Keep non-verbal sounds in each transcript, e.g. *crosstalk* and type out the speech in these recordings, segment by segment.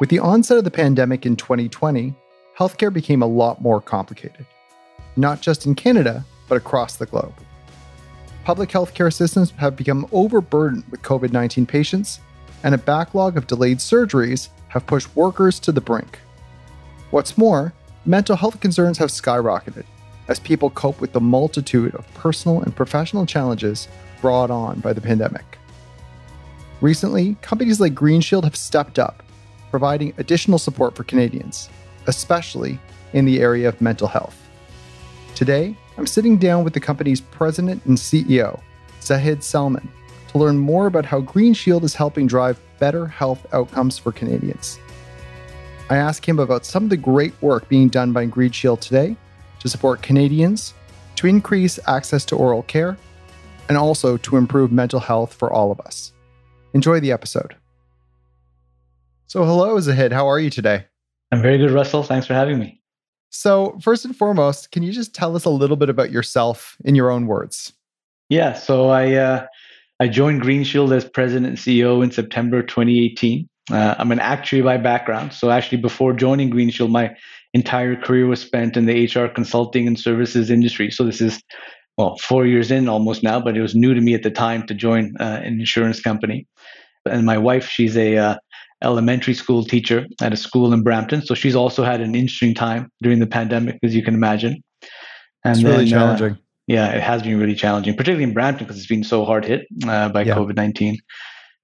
With the onset of the pandemic in 2020, healthcare became a lot more complicated, not just in Canada, but across the globe. Public healthcare systems have become overburdened with COVID 19 patients, and a backlog of delayed surgeries have pushed workers to the brink. What's more, mental health concerns have skyrocketed as people cope with the multitude of personal and professional challenges brought on by the pandemic. Recently, companies like Green Shield have stepped up, providing additional support for Canadians, especially in the area of mental health. Today, I'm sitting down with the company's president and CEO, Zahid Salman, to learn more about how Green Shield is helping drive better health outcomes for Canadians. I ask him about some of the great work being done by Green Shield today to support Canadians, to increase access to oral care, and also to improve mental health for all of us. Enjoy the episode. So, hello, Zahid. How are you today? I'm very good, Russell. Thanks for having me. So, first and foremost, can you just tell us a little bit about yourself in your own words? Yeah. So, I uh, I joined Green Shield as president and CEO in September 2018. Uh, I'm an actuary by background. So, actually, before joining Green Shield, my entire career was spent in the HR consulting and services industry. So, this is well, four years in almost now, but it was new to me at the time to join uh, an insurance company. And my wife, she's a uh, elementary school teacher at a school in Brampton, so she's also had an interesting time during the pandemic, as you can imagine. And it's then, really uh, challenging. Uh, yeah, it has been really challenging, particularly in Brampton because it's been so hard hit uh, by yeah. COVID nineteen.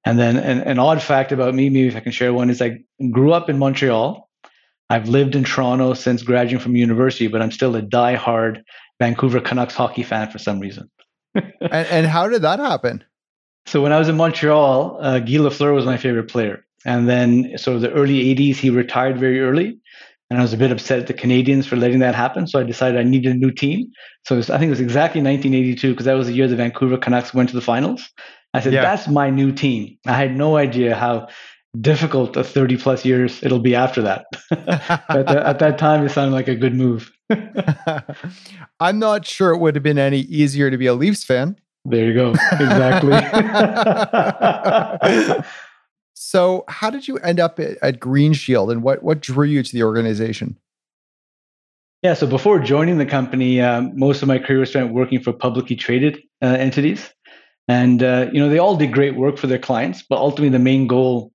And then an, an odd fact about me, maybe if I can share one, is I grew up in Montreal. I've lived in Toronto since graduating from university, but I'm still a die-hard Vancouver Canucks hockey fan for some reason. *laughs* and, and, how did that happen? So when I was in Montreal, uh, Guy Lafleur was my favorite player, and then sort of the early '80s, he retired very early, and I was a bit upset at the Canadiens for letting that happen. So I decided I needed a new team. So was, I think it was exactly 1982 because that was the year the Vancouver Canucks went to the finals. I said, yeah. "That's my new team." I had no idea how difficult a 30 plus years it'll be after that. *laughs* at, the, uh, at that time, it sounded like a good move. *laughs* I'm not sure it would have been any easier to be a Leafs fan. There you go. Exactly. *laughs* so, how did you end up at, at, Green Shield and what, what drew you to the organization? Yeah, so before joining the company, um, most of my career was spent working for publicly traded uh, entities. And, uh, you know, they all did great work for their clients, but ultimately the main goal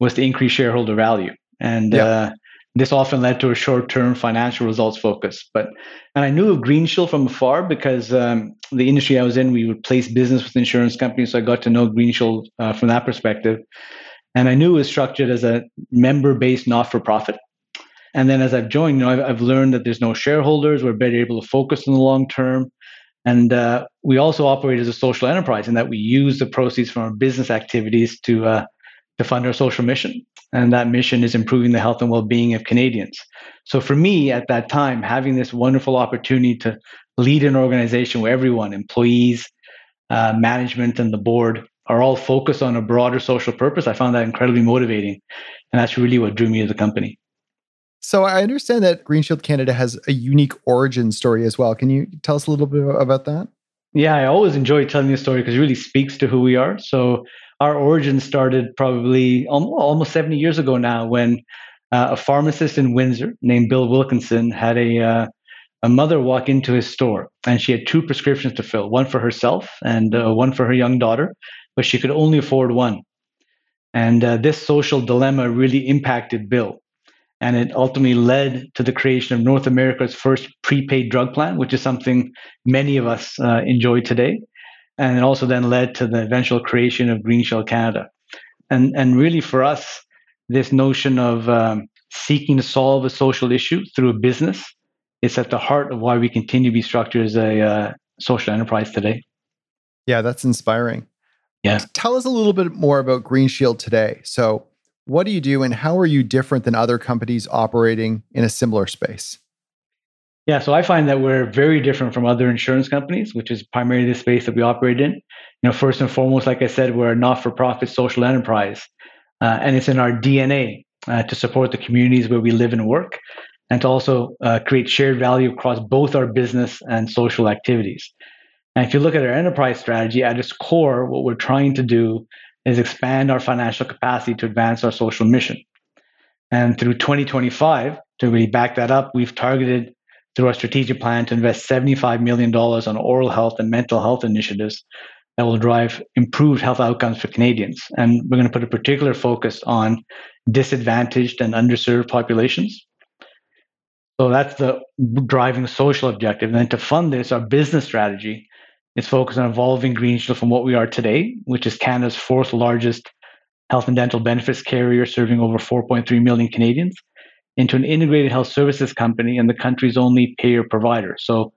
was to increase shareholder value. And yeah. uh, this often led to a short-term financial results focus. But and I knew of Green Shield from afar because um, the industry I was in, we would place business with insurance companies, so I got to know Green Shield uh, from that perspective. And I knew it was structured as a member-based not-for-profit. And then as I've joined, you know, I've, I've learned that there's no shareholders. We're better able to focus on the long term. And uh, we also operate as a social enterprise in that we use the proceeds from our business activities to uh, to fund our social mission. And that mission is improving the health and well being of Canadians. So for me at that time, having this wonderful opportunity to lead an organization where everyone, employees, uh, management, and the board are all focused on a broader social purpose, I found that incredibly motivating. And that's really what drew me to the company. So I understand that Green Shield Canada has a unique origin story as well. Can you tell us a little bit about that? Yeah, I always enjoy telling the story because it really speaks to who we are. So our origin started probably almost 70 years ago now when uh, a pharmacist in Windsor named Bill Wilkinson had a uh, a mother walk into his store and she had two prescriptions to fill, one for herself and uh, one for her young daughter, but she could only afford one. And uh, this social dilemma really impacted Bill. And it ultimately led to the creation of North America's first prepaid drug plan, which is something many of us uh, enjoy today and it also then led to the eventual creation of Green Shield Canada. And and really for us, this notion of um, seeking to solve a social issue through a business is at the heart of why we continue to be structured as a uh, social enterprise today. Yeah, that's inspiring. Yeah. Tell us a little bit more about Green Shield today. So, what do you do and how are you different than other companies operating in a similar space? Yeah, so I find that we're very different from other insurance companies, which is primarily the space that we operate in. You know, first and foremost, like I said, we're a not-for-profit social enterprise, uh, and it's in our DNA uh, to support the communities where we live and work, and to also uh, create shared value across both our business and social activities. And if you look at our enterprise strategy, at its core, what we're trying to do is expand our financial capacity to advance our social mission. And through 2025, to really back that up, we've targeted through our strategic plan to invest $75 million on oral health and mental health initiatives that will drive improved health outcomes for Canadians. And we're going to put a particular focus on disadvantaged and underserved populations. So that's the driving social objective. And then to fund this, our business strategy is focused on evolving Green Shield from what we are today, which is Canada's fourth largest health and dental benefits carrier, serving over 4.3 million Canadians, into an integrated health services company and the country's only payer provider. So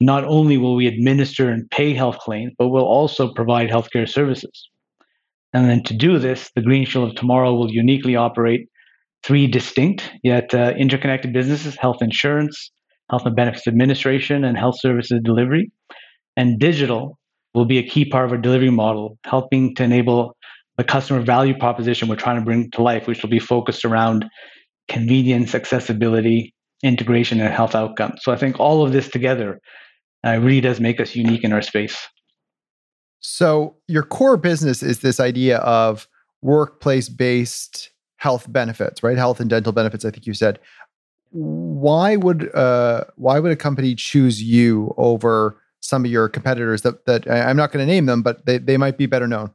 not only will we administer and pay health claims, but we'll also provide healthcare services. And then to do this, the Green Shield of tomorrow will uniquely operate three distinct yet uh, interconnected businesses health insurance, health and benefits administration, and health services delivery. And digital will be a key part of our delivery model, helping to enable the customer value proposition we're trying to bring to life, which will be focused around convenience, accessibility, integration, and health outcomes. So I think all of this together uh, really does make us unique in our space. So your core business is this idea of workplace based health benefits, right? Health and dental benefits. I think you said. Why would uh, why would a company choose you over some of your competitors that that I'm not going to name them, but they, they might be better known?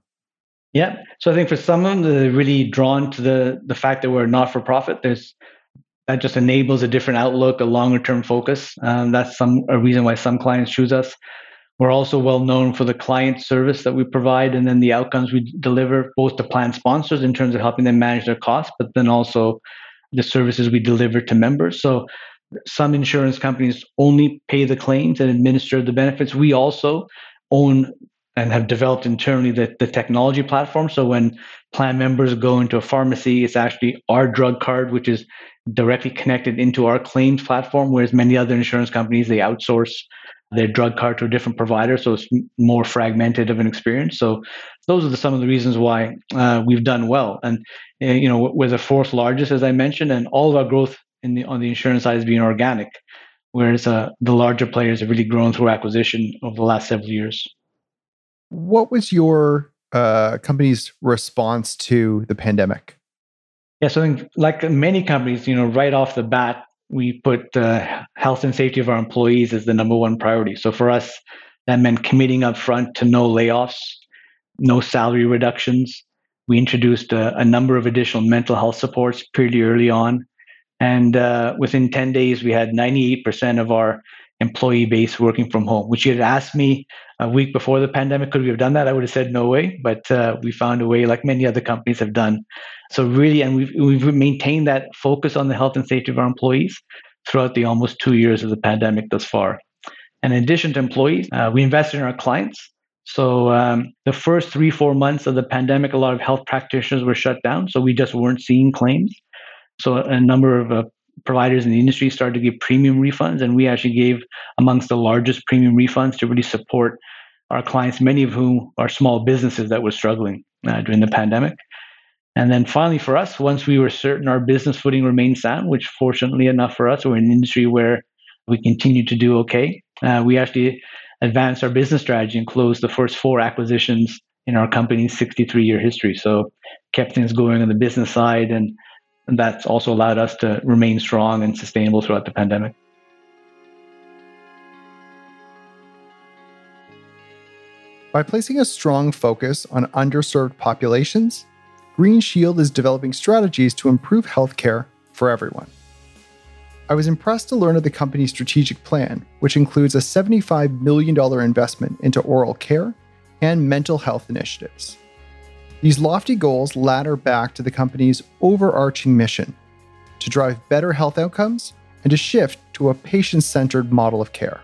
Yeah. So I think for some of them, they're really drawn to the the fact that we're not for profit. There's that just enables a different outlook, a longer term focus. Um, that's some a reason why some clients choose us. We're also well known for the client service that we provide and then the outcomes we deliver, both to plan sponsors in terms of helping them manage their costs, but then also the services we deliver to members. So some insurance companies only pay the claims and administer the benefits. We also own and have developed internally the, the technology platform. So when plan members go into a pharmacy, it's actually our drug card, which is directly connected into our claims platform, whereas many other insurance companies they outsource their drug card to a different provider, so it's more fragmented of an experience. So those are the, some of the reasons why uh, we've done well. And uh, you know we're the fourth largest, as I mentioned, and all of our growth in the, on the insurance side has been organic, whereas uh, the larger players have really grown through acquisition over the last several years. What was your uh, company's response to the pandemic? Yeah, so think, like many companies, you know, right off the bat, we put the health and safety of our employees as the number one priority. So for us, that meant committing up front to no layoffs, no salary reductions. We introduced a, a number of additional mental health supports pretty early on. And uh, within 10 days, we had 98% of our employee base working from home, which you had asked me a week before the pandemic, could we have done that? I would have said no way, but uh, we found a way, like many other companies have done. So really, and we've we've maintained that focus on the health and safety of our employees throughout the almost two years of the pandemic thus far. And in addition to employees, uh, we invested in our clients. So um, the first three four months of the pandemic, a lot of health practitioners were shut down, so we just weren't seeing claims. So a number of uh, providers in the industry started to give premium refunds, and we actually gave amongst the largest premium refunds to really support our clients, many of whom are small businesses that were struggling uh, during the pandemic. And then finally, for us, once we were certain our business footing remained sound, which fortunately enough for us, we're in an industry where we continue to do okay. Uh, we actually advanced our business strategy and closed the first four acquisitions in our company's 63 year history. So kept things going on the business side and and that's also allowed us to remain strong and sustainable throughout the pandemic. By placing a strong focus on underserved populations, Green Shield is developing strategies to improve healthcare for everyone. I was impressed to learn of the company's strategic plan, which includes a $75 million investment into oral care and mental health initiatives. These lofty goals ladder back to the company's overarching mission to drive better health outcomes and to shift to a patient centered model of care.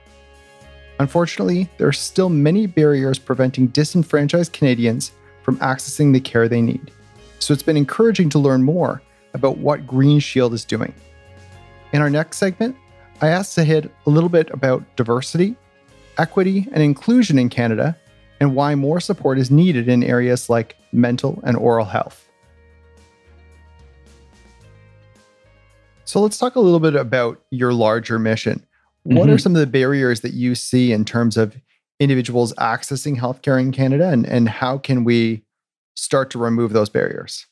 Unfortunately, there are still many barriers preventing disenfranchised Canadians from accessing the care they need. So it's been encouraging to learn more about what Green Shield is doing. In our next segment, I asked Zahid a little bit about diversity, equity, and inclusion in Canada and why more support is needed in areas like mental and oral health. So let's talk a little bit about your larger mission. What mm-hmm. are some of the barriers that you see in terms of individuals accessing healthcare in Canada, and, and how can we start to remove those barriers?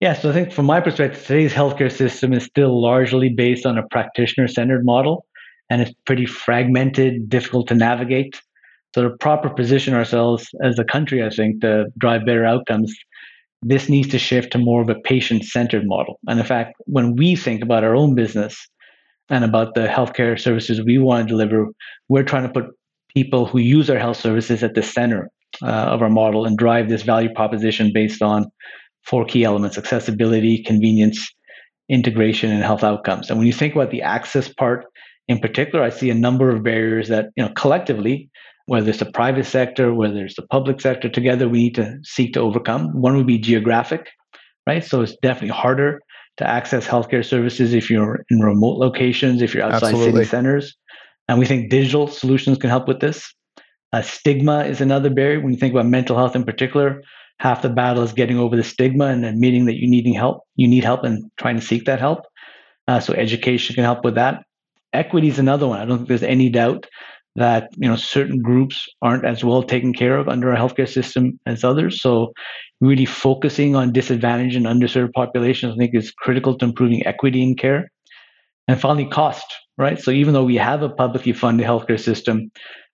Yeah, so I think from my perspective, today's healthcare system is still largely based on a practitioner centered model and it's pretty fragmented, difficult to navigate. So, to proper position ourselves as a country, I think, to drive better outcomes, this needs to shift to more of a patient centered model. And in fact, when we think about our own business and about the healthcare services we want to deliver, we're trying to put people who use our health services at the center uh, of our model and drive this value proposition based on four key elements accessibility, convenience, integration, and health outcomes. And when you think about the access part in particular, I see a number of barriers that, you know, collectively, whether it's the private sector, whether it's the public sector, together we need to seek to overcome. One would be geographic, right? So it's definitely harder to access healthcare services if you're in remote locations, if you're outside Absolutely. city centers. And we think digital solutions can help with this. Uh, stigma is another barrier. When you think about mental health in particular, half the battle is getting over the stigma and admitting that you needing help, you need help, and trying to seek that help. Uh, so education can help with that. Equity is another one. I don't think there's any doubt that you know certain groups aren't as well taken care of under our healthcare system as others. So really focusing on disadvantaged and underserved populations, I think, is critical to improving equity in care. And finally, cost. Right. So even though we have a publicly funded healthcare system,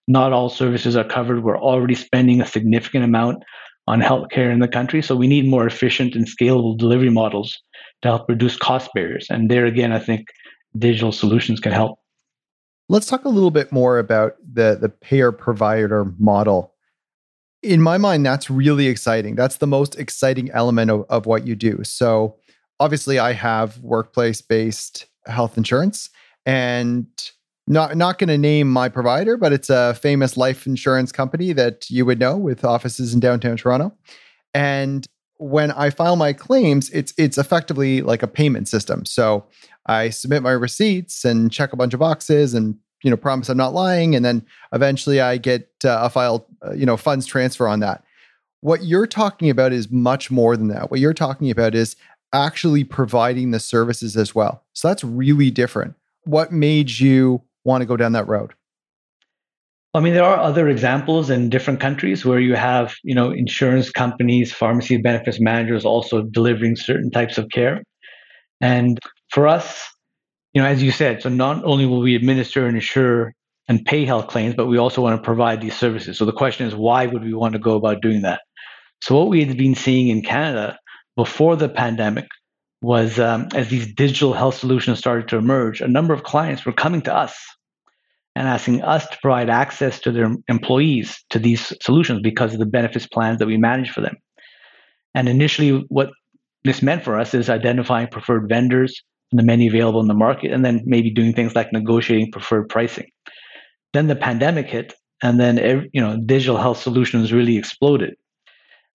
not all services are covered. We're already spending a significant amount on healthcare in the country. So we need more efficient and scalable delivery models to help reduce cost barriers. And there again, I think digital solutions can help. Let's talk a little bit more about the, the payer provider model. In my mind, that's really exciting. That's the most exciting element of, of what you do. So, obviously, I have workplace based health insurance, and not not going to name my provider, but it's a famous life insurance company that you would know with offices in downtown Toronto. And when I file my claims, it's it's effectively like a payment system. So I submit my receipts and check a bunch of boxes and you know promise I'm not lying, and then eventually I get uh, a file uh, you know funds transfer on that. What you're talking about is much more than that. What you're talking about is actually providing the services as well. So that's really different. What made you want to go down that road? I mean, there are other examples in different countries where you have, you know, insurance companies, pharmacy benefits managers also delivering certain types of care. And for us, you know, as you said, so not only will we administer and insure and pay health claims, but we also want to provide these services. So the question is, why would we want to go about doing that? So what we had been seeing in Canada before the pandemic was um, as these digital health solutions started to emerge, a number of clients were coming to us and asking us to provide access to their employees to these solutions because of the benefits plans that we manage for them. And initially, what this meant for us is identifying preferred vendors the many available in the market, and then maybe doing things like negotiating preferred pricing. Then the pandemic hit, and then you know digital health solutions really exploded.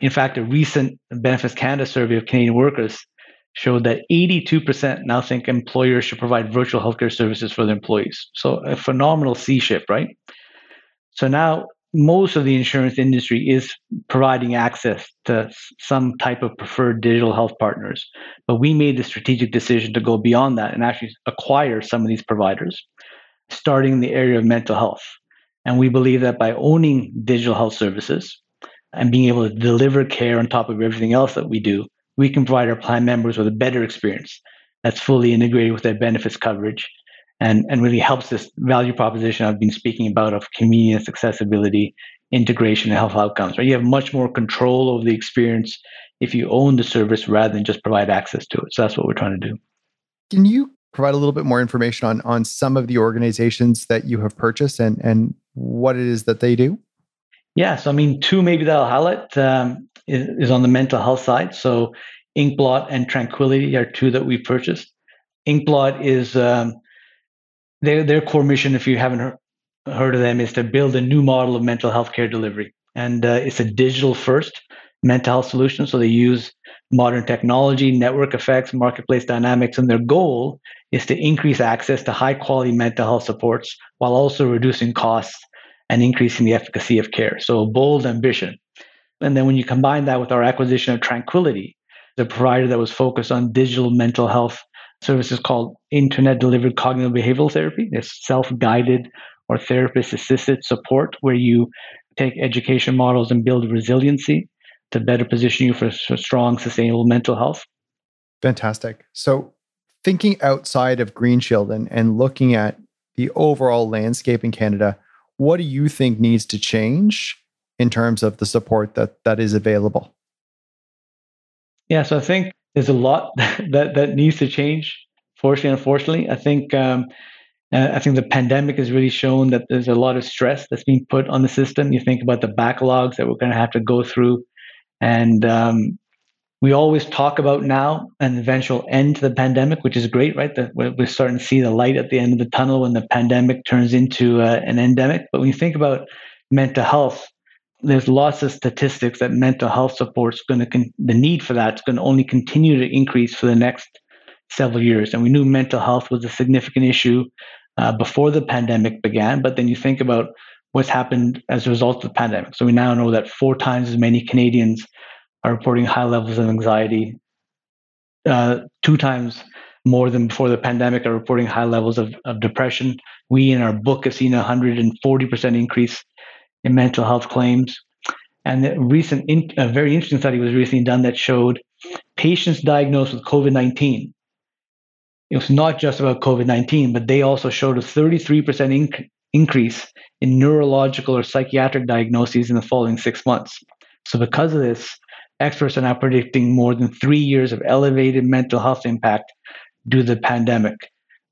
In fact, a recent Benefits Canada survey of Canadian workers showed that 82% now think employers should provide virtual healthcare services for their employees. So a phenomenal sea shift, right? So now most of the insurance industry is providing access to some type of preferred digital health partners. But we made the strategic decision to go beyond that and actually acquire some of these providers, starting in the area of mental health. And we believe that by owning digital health services and being able to deliver care on top of everything else that we do, we can provide our plan members with a better experience that's fully integrated with their benefits coverage and, and really helps this value proposition I've been speaking about of convenience, accessibility, integration, and health outcomes. Right? You have much more control over the experience if you own the service rather than just provide access to it. So that's what we're trying to do. Can you provide a little bit more information on on some of the organizations that you have purchased and and what it is that they do? Yeah, so I mean, two maybe that I'll highlight. Um, is, is on the mental health side. So Inkblot and Tranquility are two that we purchased. Inkblot is um, their their core mission, if you haven't heard, heard of them, is to build a new model of mental health care delivery, and uh, it's a digital first mental health solution. So they use modern technology, network effects, marketplace dynamics, and their goal is to increase access to high quality mental health supports while also reducing costs and increasing the efficacy of care. So bold ambition. And then when you combine that with our acquisition of Tranquility, the provider that was focused on digital mental health services called Internet Delivered Cognitive Behavioral Therapy. It's self guided or therapist assisted support where you take education models and build resiliency to better position you for, for strong, sustainable mental health. Fantastic. So, thinking outside of Green Shield and, and looking at the overall landscape in Canada, what do you think needs to change in terms of the support that that is available? Yeah, so I think there's a lot *laughs* that that needs to change. Fortunately, unfortunately, I think um, uh, I think the pandemic has really shown that there's a lot of stress that's being put on the system. You think about the backlogs that we're going to have to go through, and um, we always talk about now an eventual end to the pandemic, which is great, right? That we're starting to see the light at the end of the tunnel when the pandemic turns into uh, an endemic. But when you think about mental health, there's lots of statistics that mental health support is going to con- the need for that is going to only continue to increase for the next several years. And we knew mental health was a significant issue uh, before the pandemic began, but then you think about what's happened as a result of the pandemic. So we now know that four times as many Canadians are reporting high levels of anxiety. Uh, two times more than before the pandemic are reporting high levels of, of depression. We in our book have seen a 140% increase in mental health claims. And a recent, in, a very interesting study was recently done that showed patients diagnosed with COVID 19. It was not just about COVID 19, but they also showed a 33% inc- increase in neurological or psychiatric diagnoses in the following six months. So, because of this, experts are now predicting more than three years of elevated mental health impact due to the pandemic,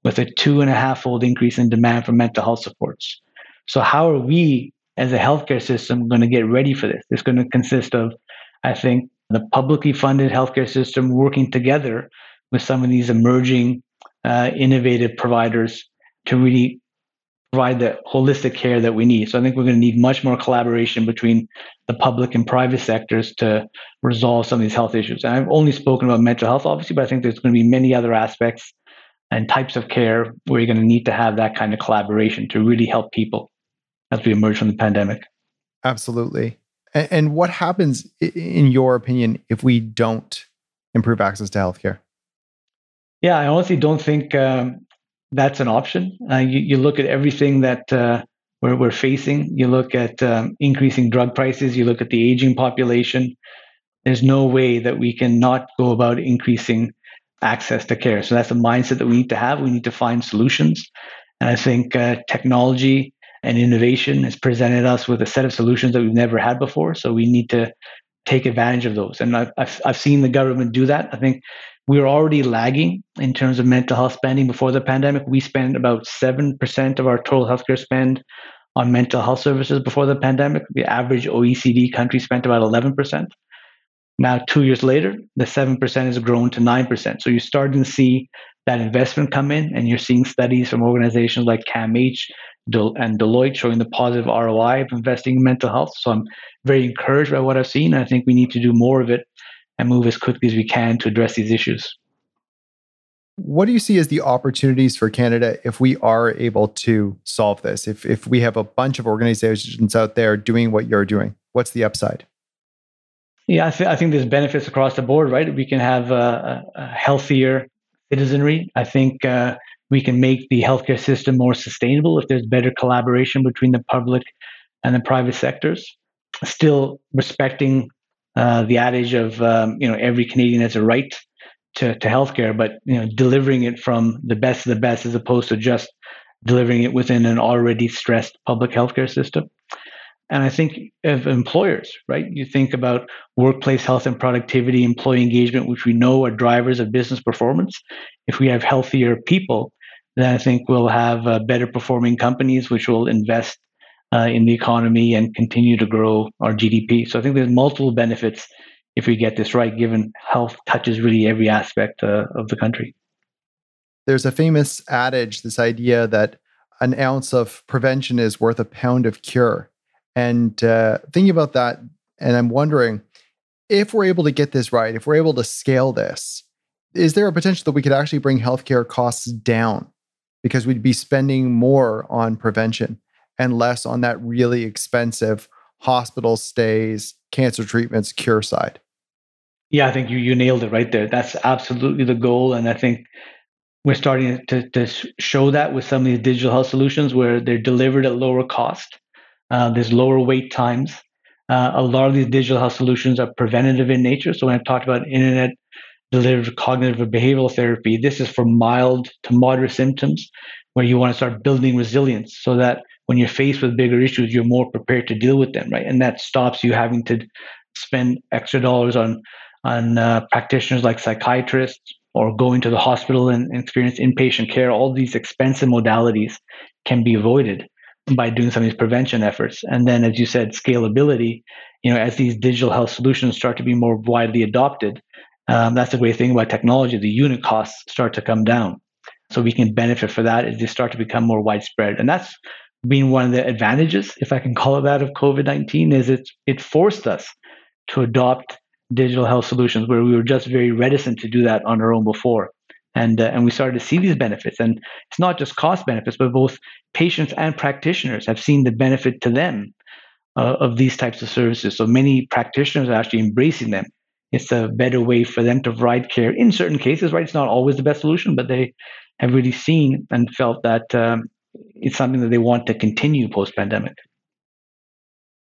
with a two and a half fold increase in demand for mental health supports. So, how are we as a healthcare system going to get ready for this? It's going to consist of, I think, the publicly funded healthcare system working together with some of these emerging uh, innovative providers to really provide the holistic care that we need. So I think we're going to need much more collaboration between the public and private sectors to resolve some of these health issues. And I've only spoken about mental health, obviously, but I think there's going to be many other aspects and types of care where you're going to need to have that kind of collaboration to really help people as we emerge from the pandemic. Absolutely. And, and what happens, in your opinion, if we don't improve access to healthcare? Yeah, I honestly don't think um, that's an option. Uh, you, you, look at everything that uh, we're, we're, facing. You look at um, increasing drug prices. You look at the aging population. There's no way that we can not go about increasing access to care. So that's a mindset that we need to have. We need to find solutions. And I think uh, technology and innovation has presented us with a set of solutions that we've never had before. So we need to take advantage of those. And I've, I've, I've seen the government do that. I think we were already lagging in terms of mental health spending before the pandemic. We spent about 7% of our total healthcare spend on mental health services before the pandemic. The average OECD country spent about 11%. Now, two years later, the 7% has grown to 9%. So you're starting to see that investment come in, and you're seeing studies from organizations like CAMH and Deloitte showing the positive ROI of investing in mental health. So I'm very encouraged by what I've seen. I think we need to do more of it and move as quickly as we can to address these issues. What do you see as the opportunities for Canada if we are able to solve this? If, if we have a bunch of organizations out there doing what you're doing, what's the upside? Yeah, I, th- I think there's benefits across the board, right? We can have a, a healthier citizenry. I think uh, we can make the healthcare system more sustainable if there's better collaboration between the public and the private sectors. Still respecting uh, the adage of um, you know every Canadian has a right to, to healthcare, but you know delivering it from the best of the best as opposed to just delivering it within an already stressed public healthcare system. And I think of employers, right? You think about workplace health and productivity, employee engagement, which we know are drivers of business performance. If we have healthier people, then I think we'll have uh, better performing companies, which will invest uh, in the economy and continue to grow our GDP. So I think there's multiple benefits if we get this right, given health touches really every aspect uh, of the country. There's a famous adage, this idea that an ounce of prevention is worth a pound of cure. And uh, thinking about that, and I'm wondering if we're able to get this right, if we're able to scale this, is there a potential that we could actually bring healthcare costs down because we'd be spending more on prevention and less on that really expensive hospital stays, cancer treatments, cure side? Yeah, I think you, you nailed it right there. That's absolutely the goal. And I think we're starting to, to show that with some of these digital health solutions where they're delivered at lower cost uh, there's lower wait times. Uh, a lot of these digital health solutions are preventative in nature. So when I talked about internet delivered cognitive or behavioral therapy. This is for mild to moderate symptoms where you want to start building resilience so that when you're faced with bigger issues, you're more prepared to deal with them, right? And that stops you having to spend extra dollars on on uh, practitioners like psychiatrists or going to the hospital and experience inpatient care. All these expensive modalities can be avoided by doing some of these prevention efforts. And then, as you said, scalability. You know, as these digital health solutions start to be more widely adopted, um, that's the great thing about technology. The unit costs start to come down, so we can benefit for that as they start to become more widespread. And that's been one of the advantages, if I can call it that, of COVID nineteen, is it it forced us to adopt digital health solutions where we were just very reticent to do that on our own before. And, uh, and we started to see these benefits. And it's not just cost benefits, but both patients and practitioners have seen the benefit to them uh, of these types of services. So many practitioners are actually embracing them. It's a better way for them to provide care in certain cases, right? It's not always the best solution, but they have really seen and felt that um, it's something that they want to continue post pandemic.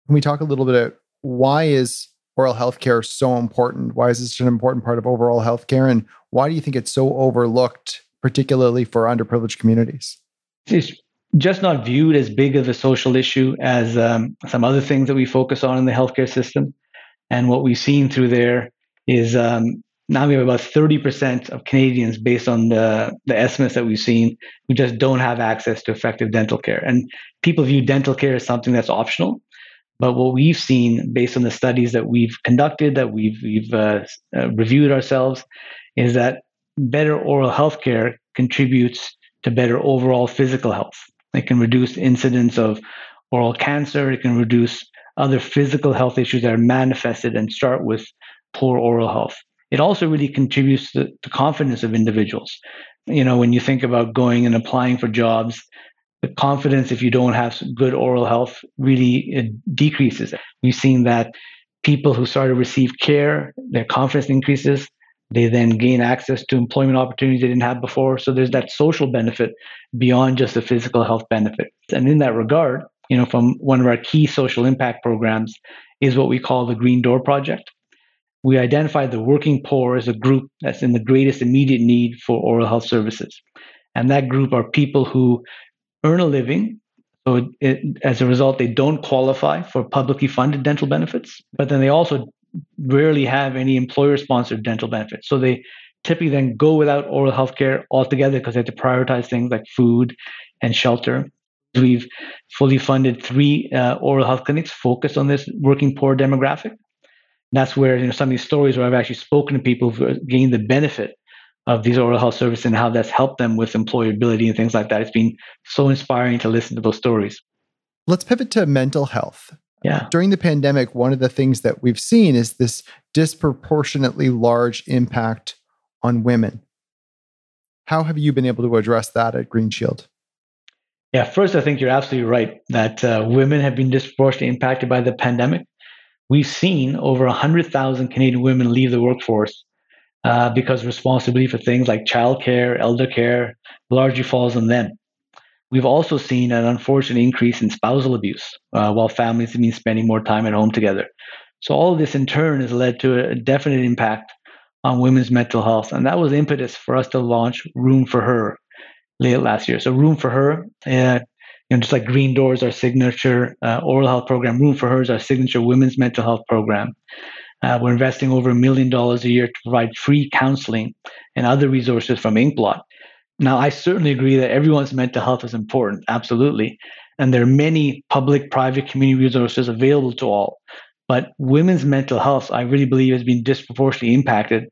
Can we talk a little bit about why is oral healthcare so important? Why is this an important part of overall healthcare? And why do you think it's so overlooked, particularly for underprivileged communities? It's just not viewed as big of a social issue as um, some other things that we focus on in the healthcare system. And what we've seen through there is um, now we have about 30% of Canadians, based on the, the estimates that we've seen, who just don't have access to effective dental care. And people view dental care as something that's optional. But what we've seen, based on the studies that we've conducted, that we've, we've uh, uh, reviewed ourselves, is that better oral health care contributes to better overall physical health. It can reduce incidence of oral cancer. It can reduce other physical health issues that are manifested and start with poor oral health. It also really contributes to the confidence of individuals. You know, when you think about going and applying for jobs, the confidence if you don't have good oral health really decreases. We've seen that people who start to receive care, their confidence increases. They then gain access to employment opportunities they didn't have before. So there's that social benefit beyond just the physical health benefit. And in that regard, you know, from one of our key social impact programs is what we call the Green Door Project. We identify the working poor as a group that's in the greatest immediate need for oral health services. And that group are people who earn a living. So it, as a result, they don't qualify for publicly funded dental benefits, but then they also rarely have any employer sponsored dental benefits. So they typically then go without oral health care altogether because they have to prioritize things like food and shelter. We've fully funded three uh, oral health clinics focused on this working poor demographic. And that's where you know some of these stories where I've actually spoken to people who've gained the benefit of these oral health services and how that's helped them with employability and things like that. It's been so inspiring to listen to those stories. Let's pivot to mental health. Yeah. During the pandemic, one of the things that we've seen is this disproportionately large impact on women. How have you been able to address that at Green Shield? Yeah, first, I think you're absolutely right that uh, women have been disproportionately impacted by the pandemic. We've seen over 100,000 Canadian women leave the workforce uh, because responsibility for things like childcare, elder care largely falls on them. We've also seen an unfortunate increase in spousal abuse uh, while families have been spending more time at home together. So, all of this in turn has led to a definite impact on women's mental health. And that was impetus for us to launch Room for Her late last year. So, Room for Her, uh, you know, just like Green Doors, our signature uh, oral health program, Room for Her is our signature women's mental health program. Uh, we're investing over a million dollars a year to provide free counseling and other resources from Inkblot. Now, I certainly agree that everyone's mental health is important, absolutely. And there are many public, private, community resources available to all. But women's mental health, I really believe, has been disproportionately impacted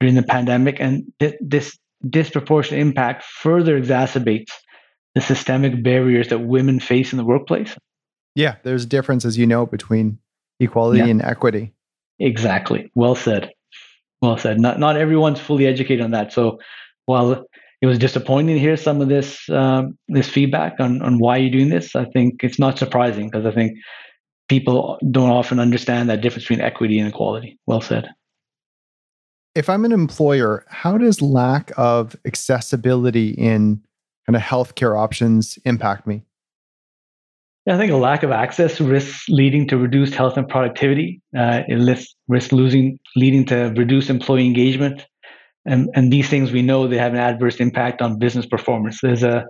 during the pandemic. And th- this disproportionate impact further exacerbates the systemic barriers that women face in the workplace. Yeah, there's a difference, as you know, between equality yeah. and equity. Exactly. Well said. Well said. Not not everyone's fully educated on that. So while it was disappointing to hear some of this um, this feedback on on why you're doing this, I think it's not surprising because I think people don't often understand that difference between equity and equality. Well said. If I'm an employer, how does lack of accessibility in kind of healthcare options impact me? I think a lack of access risks leading to reduced health and productivity. Uh, it risks, risks losing, leading to reduced employee engagement. And, and these things we know they have an adverse impact on business performance. There's a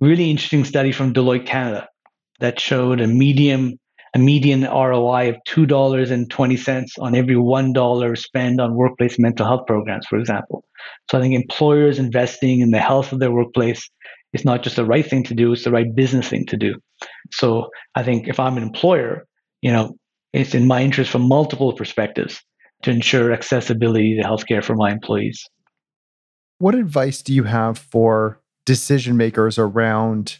really interesting study from Deloitte Canada that showed a medium a median ROI of two dollars and twenty cents on every one dollar spent on workplace mental health programs, for example. So I think employers investing in the health of their workplace is not just the right thing to do; it's the right business thing to do. So I think if I'm an employer, you know, it's in my interest from multiple perspectives to ensure accessibility to healthcare for my employees. What advice do you have for decision makers around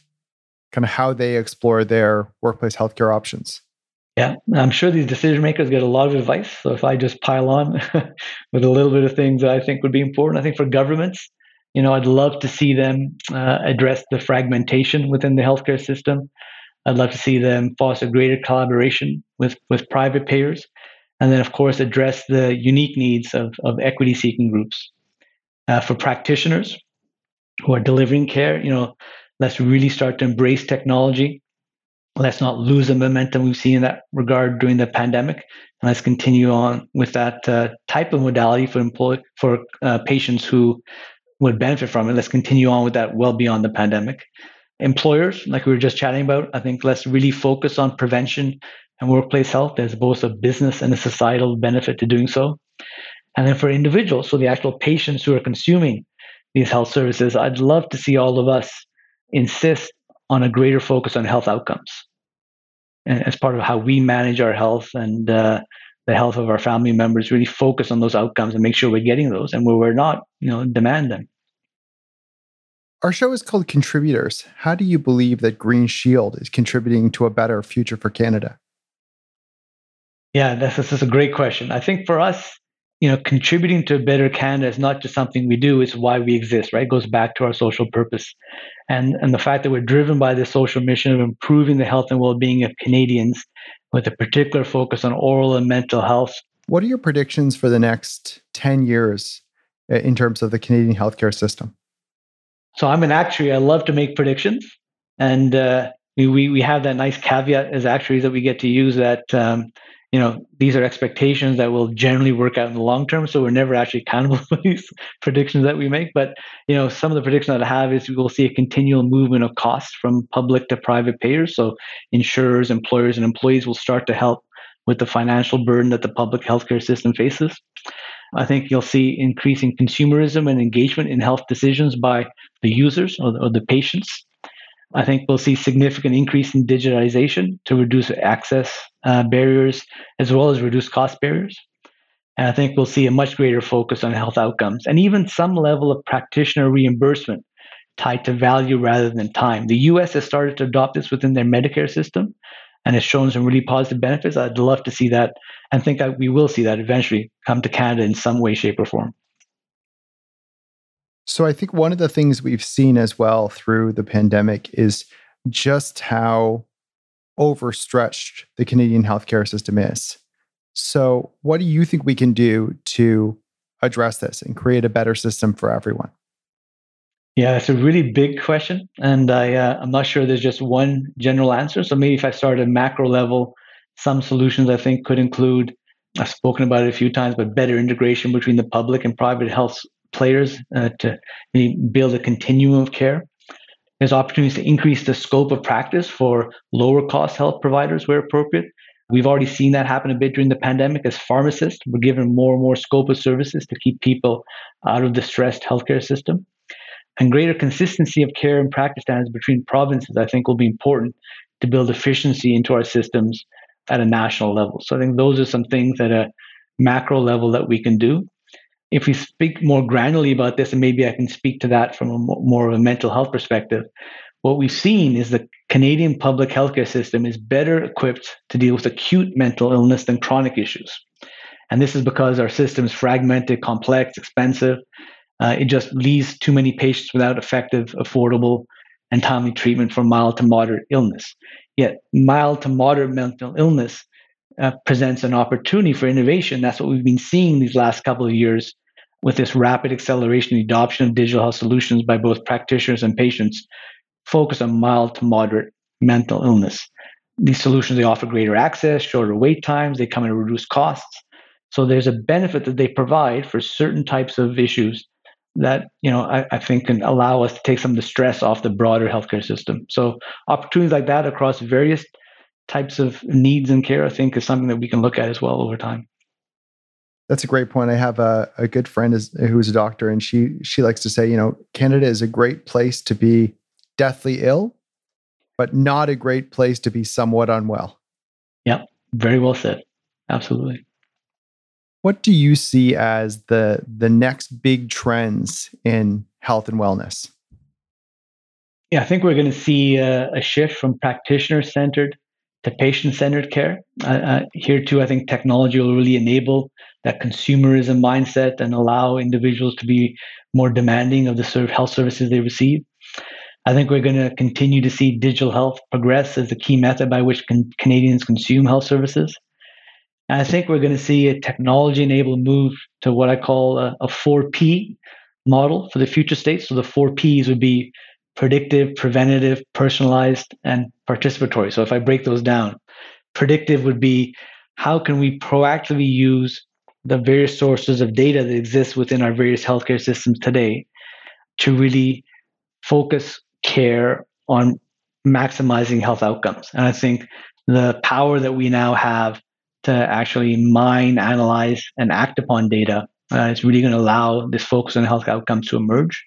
kind of how they explore their workplace healthcare options? Yeah, I'm sure these decision makers get a lot of advice. So if I just pile on *laughs* with a little bit of things that I think would be important, I think for governments, you know, I'd love to see them uh, address the fragmentation within the healthcare system. I'd love to see them foster greater collaboration with, with private payers. And then, of course, address the unique needs of, of equity seeking groups. Uh, for practitioners who are delivering care, you know, let's really start to embrace technology. Let's not lose the momentum we've seen in that regard during the pandemic. And let's continue on with that uh, type of modality for employ- for uh, patients who would benefit from it. Let's continue on with that well beyond the pandemic. Employers, like we were just chatting about, I think let's really focus on prevention and workplace health. There's both a business and a societal benefit to doing so. And then for individuals, so the actual patients who are consuming these health services, I'd love to see all of us insist on a greater focus on health outcomes and as part of how we manage our health and uh, the health of our family members really focus on those outcomes and make sure we're getting those and where we're not you know demand them our show is called contributors how do you believe that green shield is contributing to a better future for canada yeah this, this is a great question i think for us you know contributing to a better canada is not just something we do it's why we exist right it goes back to our social purpose and and the fact that we're driven by this social mission of improving the health and well-being of canadians with a particular focus on oral and mental health. What are your predictions for the next 10 years uh, in terms of the Canadian healthcare system? So I'm an actuary. I love to make predictions. And uh, we, we have that nice caveat as actuaries that we get to use that um, you know these are expectations that will generally work out in the long term so we're never actually accountable *laughs* for these predictions that we make. But you know some of the predictions that i have is we will see a continual movement of costs from public to private payers. So insurers employers and employees will start to help with the financial burden that the public healthcare system faces. I think you'll see increasing consumerism and engagement in health decisions by the users or or the patients I think we'll see significant increase in digitization to reduce access uh, barriers as well as reduce cost barriers. And I think we'll see a much greater focus on health outcomes and even some level of practitioner reimbursement tied to value rather than time. The US has started to adopt this within their Medicare system and has shown some really positive benefits. I'd love to see that and think that we will see that eventually come to Canada in some way, shape, or form. So I think one of the things we've seen as well through the pandemic is just how overstretched the Canadian healthcare system is. So, what do you think we can do to address this and create a better system for everyone? Yeah, it's a really big question, and I uh, I'm not sure there's just one general answer. So maybe if I start at macro level, some solutions I think could include. I've spoken about it a few times, but better integration between the public and private health players uh, to build a continuum of care. There's opportunities to increase the scope of practice for lower cost health providers where appropriate. We've already seen that happen a bit during the pandemic as pharmacists were given more and more scope of services to keep people out of the stressed healthcare system. And greater consistency of care and practice standards between provinces, I think, will be important to build efficiency into our systems at a national level. So I think those are some things at a macro level that we can do if we speak more granularly about this, and maybe I can speak to that from a more of a mental health perspective, what we've seen is the Canadian public healthcare system is better equipped to deal with acute mental illness than chronic issues. And this is because our system is fragmented, complex, expensive. Uh, it just leaves too many patients without effective, affordable, and timely treatment for mild to moderate illness. Yet, mild to moderate mental illness uh, presents an opportunity for innovation. That's what we've been seeing these last couple of years with this rapid acceleration the adoption of digital health solutions by both practitioners and patients focus on mild to moderate mental illness. These solutions they offer greater access, shorter wait times, they come at reduced costs. So there's a benefit that they provide for certain types of issues that you know I, I, think can allow us to take some of the stress off the broader healthcare system. So opportunities like that across various types of needs and care, I think, is something that we can look at as well over time. That's a great point. I have a, a good friend is, who's a doctor, and she she likes to say, you know, Canada is a great place to be deathly ill, but not a great place to be somewhat unwell. Yeah, very well said. Absolutely. What do you see as the the next big trends in health and wellness? Yeah, I think we're going to see a, a shift from practitioner centered to patient centered care. Uh, uh, here too, I think technology will really enable that consumerism mindset and allow individuals to be more demanding of the sort of health services they receive. I think we're going to continue to see digital health progress as the key method by which can, Canadians consume health services. And I think we're going to see a technology enabled move to what I call a, a 4P model for the future state. So the four Ps would be predictive, preventative, personalized, and participatory. So if I break those down, predictive would be how can we proactively use the various sources of data that exist within our various healthcare systems today to really focus care on maximizing health outcomes. And I think the power that we now have to actually mine, analyze, and act upon data. Uh, it's really going to allow this focus on health outcomes to emerge.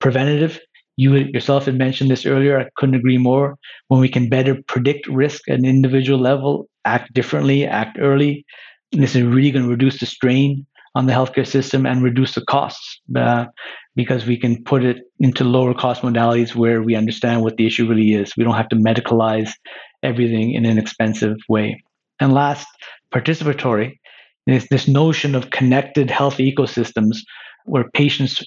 Preventative, you yourself had mentioned this earlier. I couldn't agree more. When we can better predict risk at an individual level, act differently, act early, this is really going to reduce the strain on the healthcare system and reduce the costs uh, because we can put it into lower cost modalities where we understand what the issue really is. We don't have to medicalize everything in an expensive way. And last, participatory is this notion of connected health ecosystems where patients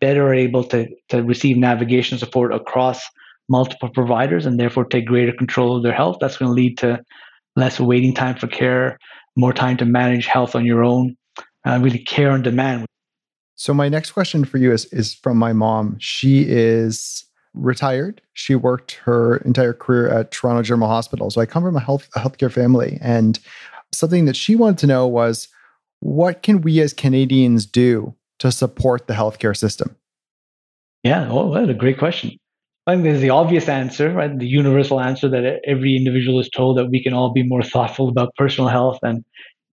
better are able to, to receive navigation support across multiple providers and therefore take greater control of their health. That's going to lead to less waiting time for care, more time to manage health on your own, uh, really care on demand. So my next question for you is is from my mom. She is retired. She worked her entire career at Toronto General Hospital. So I come from a health a healthcare family, and something that she wanted to know was what can we as Canadians do to support the healthcare system? Yeah, oh, that's a great question. I think there's the obvious answer, right? The universal answer that every individual is told that we can all be more thoughtful about personal health and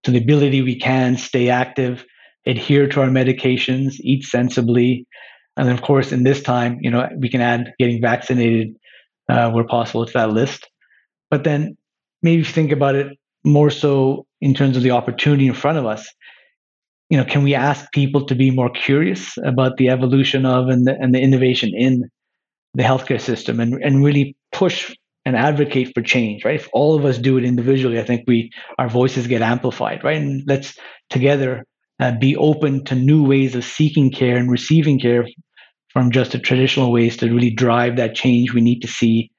to the ability we can stay active, adhere to our medications, eat sensibly, and of course, in this time, you know, we can add getting vaccinated uh, where possible to that list. But then maybe think about it more so in terms of the opportunity in front of us. You know, can we ask people to be more curious about the evolution of and the, and the innovation in the healthcare system and, and really push and advocate for change, right? If all of us do it individually, I think we our voices get amplified, right? And let's together uh, be open to new ways of seeking care and receiving care from just the traditional ways to really drive that change we need to see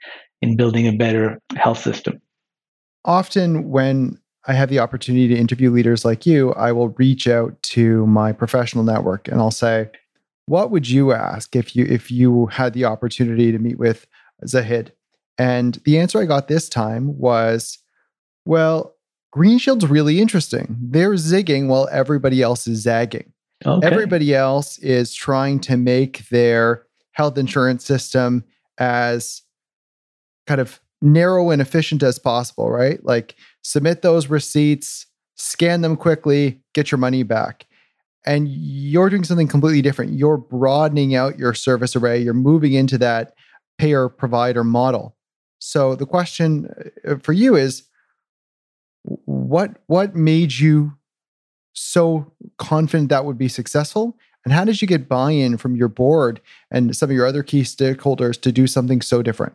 in building a better health system. Often, when I have the opportunity to interview leaders like you, I will reach out to my professional network and I'll say, "What would you ask if you if you had the opportunity to meet with Zahid?" And the answer I got this time was, "Well, Green Shield's really interesting. They're zigging while everybody else is zagging." Okay. Everybody else is trying to make their health insurance system as kind of narrow and efficient as possible, right? Like submit those receipts, scan them quickly, get your money back. And you're doing something completely different. You're broadening out your service array, you're moving into that payer provider model. So the question uh, for you is what what made you so confident that would be successful? And how did you get buy in from your board and some of your other key stakeholders to do something so different?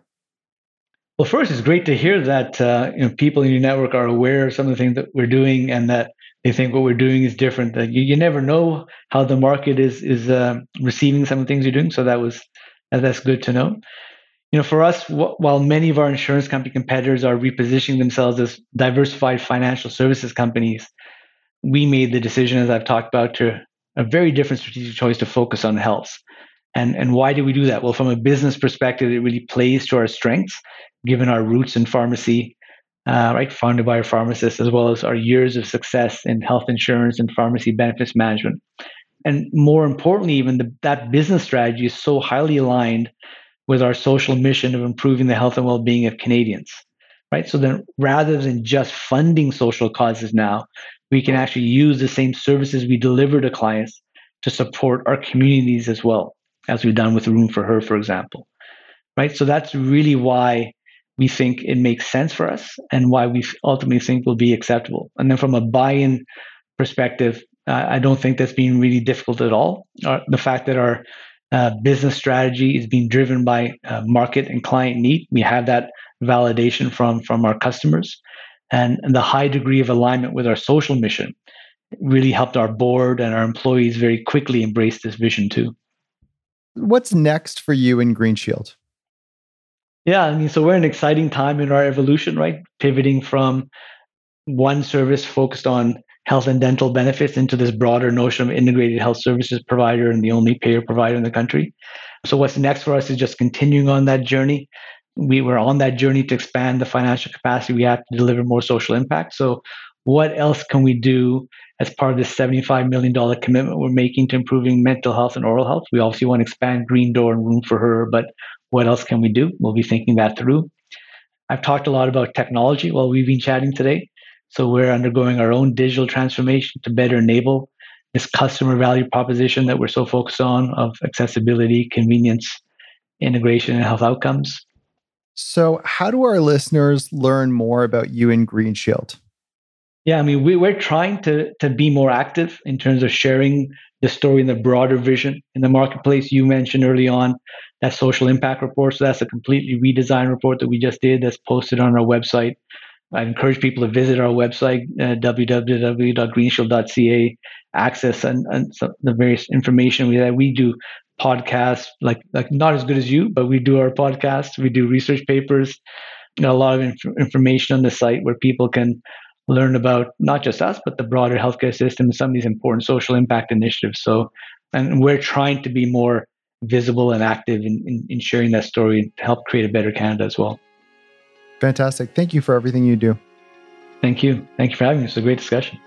Well, first, it's great to hear that uh, you know people in your network are aware of some of the things that we're doing, and that they think what we're doing is different. That you, you never know how the market is is uh, receiving some of the things you're doing. So that was that's good to know. You know, for us, w- while many of our insurance company competitors are repositioning themselves as diversified financial services companies, we made the decision, as I've talked about, to a very different strategic choice to focus on health. And, and why do we do that? Well, from a business perspective, it really plays to our strengths, given our roots in pharmacy, uh, right, founded by a pharmacist, as well as our years of success in health insurance and pharmacy benefits management. And more importantly, even the, that business strategy is so highly aligned with our social mission of improving the health and well-being of Canadians. Right. So then rather than just funding social causes now, we can actually use the same services we deliver to clients to support our communities as well, as we've done with Room for Her, for example. Right. So that's really why we think it makes sense for us and why we ultimately think will be acceptable. And then from a buy-in perspective, uh, I don't think that's been really difficult at all. Uh, the fact that our uh, business strategy is being driven by uh, market and client need. We have that validation from from our customers, and, and the high degree of alignment with our social mission really helped our board and our employees very quickly embrace this vision too. What's next for you in Green Shield? Yeah, I mean, so we're an exciting time in our evolution, right? Pivoting from one service focused on health and dental benefits into this broader notion of integrated health services provider and the only payer provider in the country. So what's next for us is just continuing on that journey. We were on that journey to expand the financial capacity we have to deliver more social impact. So what else can we do as part of this $75 million commitment we're making to improving mental health and oral health? We obviously want to expand Green Door and Room for Her, but what else can we do? We'll be thinking that through. I've talked a lot about technology while we've been chatting today. So we're undergoing our own digital transformation to better enable this customer value proposition that we're so focused on of accessibility, convenience, integration, and health outcomes. So, how do our listeners learn more about you and Green Shield? Yeah, I mean, we, we're trying to, to be more active in terms of sharing the story and the broader vision in the marketplace. You mentioned early on that social impact report. So, that's a completely redesigned report that we just did that's posted on our website. I encourage people to visit our website, uh, www.greenshield.ca, access and, and the various information we have. We do podcasts, like like not as good as you, but we do our podcasts. We do research papers. A lot of inf- information on the site where people can learn about not just us, but the broader healthcare system and some of these important social impact initiatives. So, and we're trying to be more visible and active in, in, in sharing that story to help create a better Canada as well. Fantastic. Thank you for everything you do. Thank you. Thank you for having me. It's a great discussion.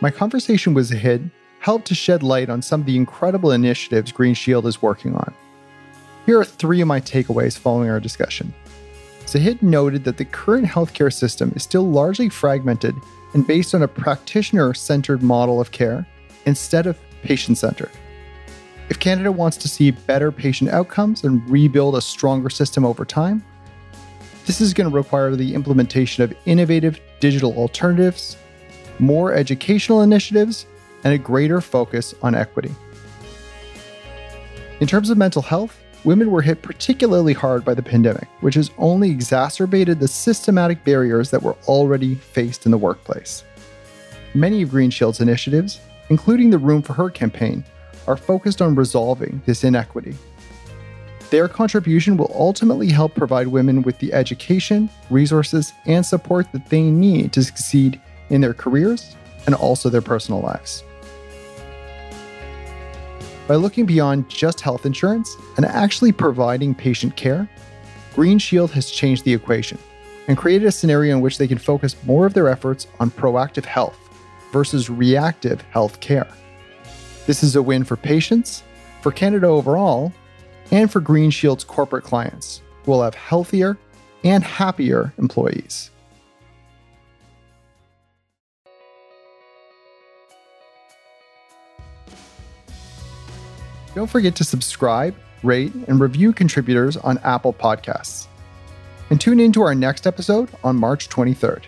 My conversation with Zahid helped to shed light on some of the incredible initiatives Green Shield is working on. Here are three of my takeaways following our discussion. Zahid noted that the current healthcare system is still largely fragmented and based on a practitioner centered model of care instead of patient centered. If Canada wants to see better patient outcomes and rebuild a stronger system over time, this is going to require the implementation of innovative digital alternatives, more educational initiatives, and a greater focus on equity. In terms of mental health, women were hit particularly hard by the pandemic, which has only exacerbated the systematic barriers that were already faced in the workplace. Many of Green Shield's initiatives, including the Room for Her campaign, are focused on resolving this inequity. Their contribution will ultimately help provide women with the education, resources, and support that they need to succeed in their careers and also their personal lives. By looking beyond just health insurance and actually providing patient care, Green Shield has changed the equation and created a scenario in which they can focus more of their efforts on proactive health versus reactive health care. This is a win for patients, for Canada overall, and for Green Shield's corporate clients, who will have healthier and happier employees. Don't forget to subscribe, rate, and review contributors on Apple Podcasts. And tune in to our next episode on March 23rd.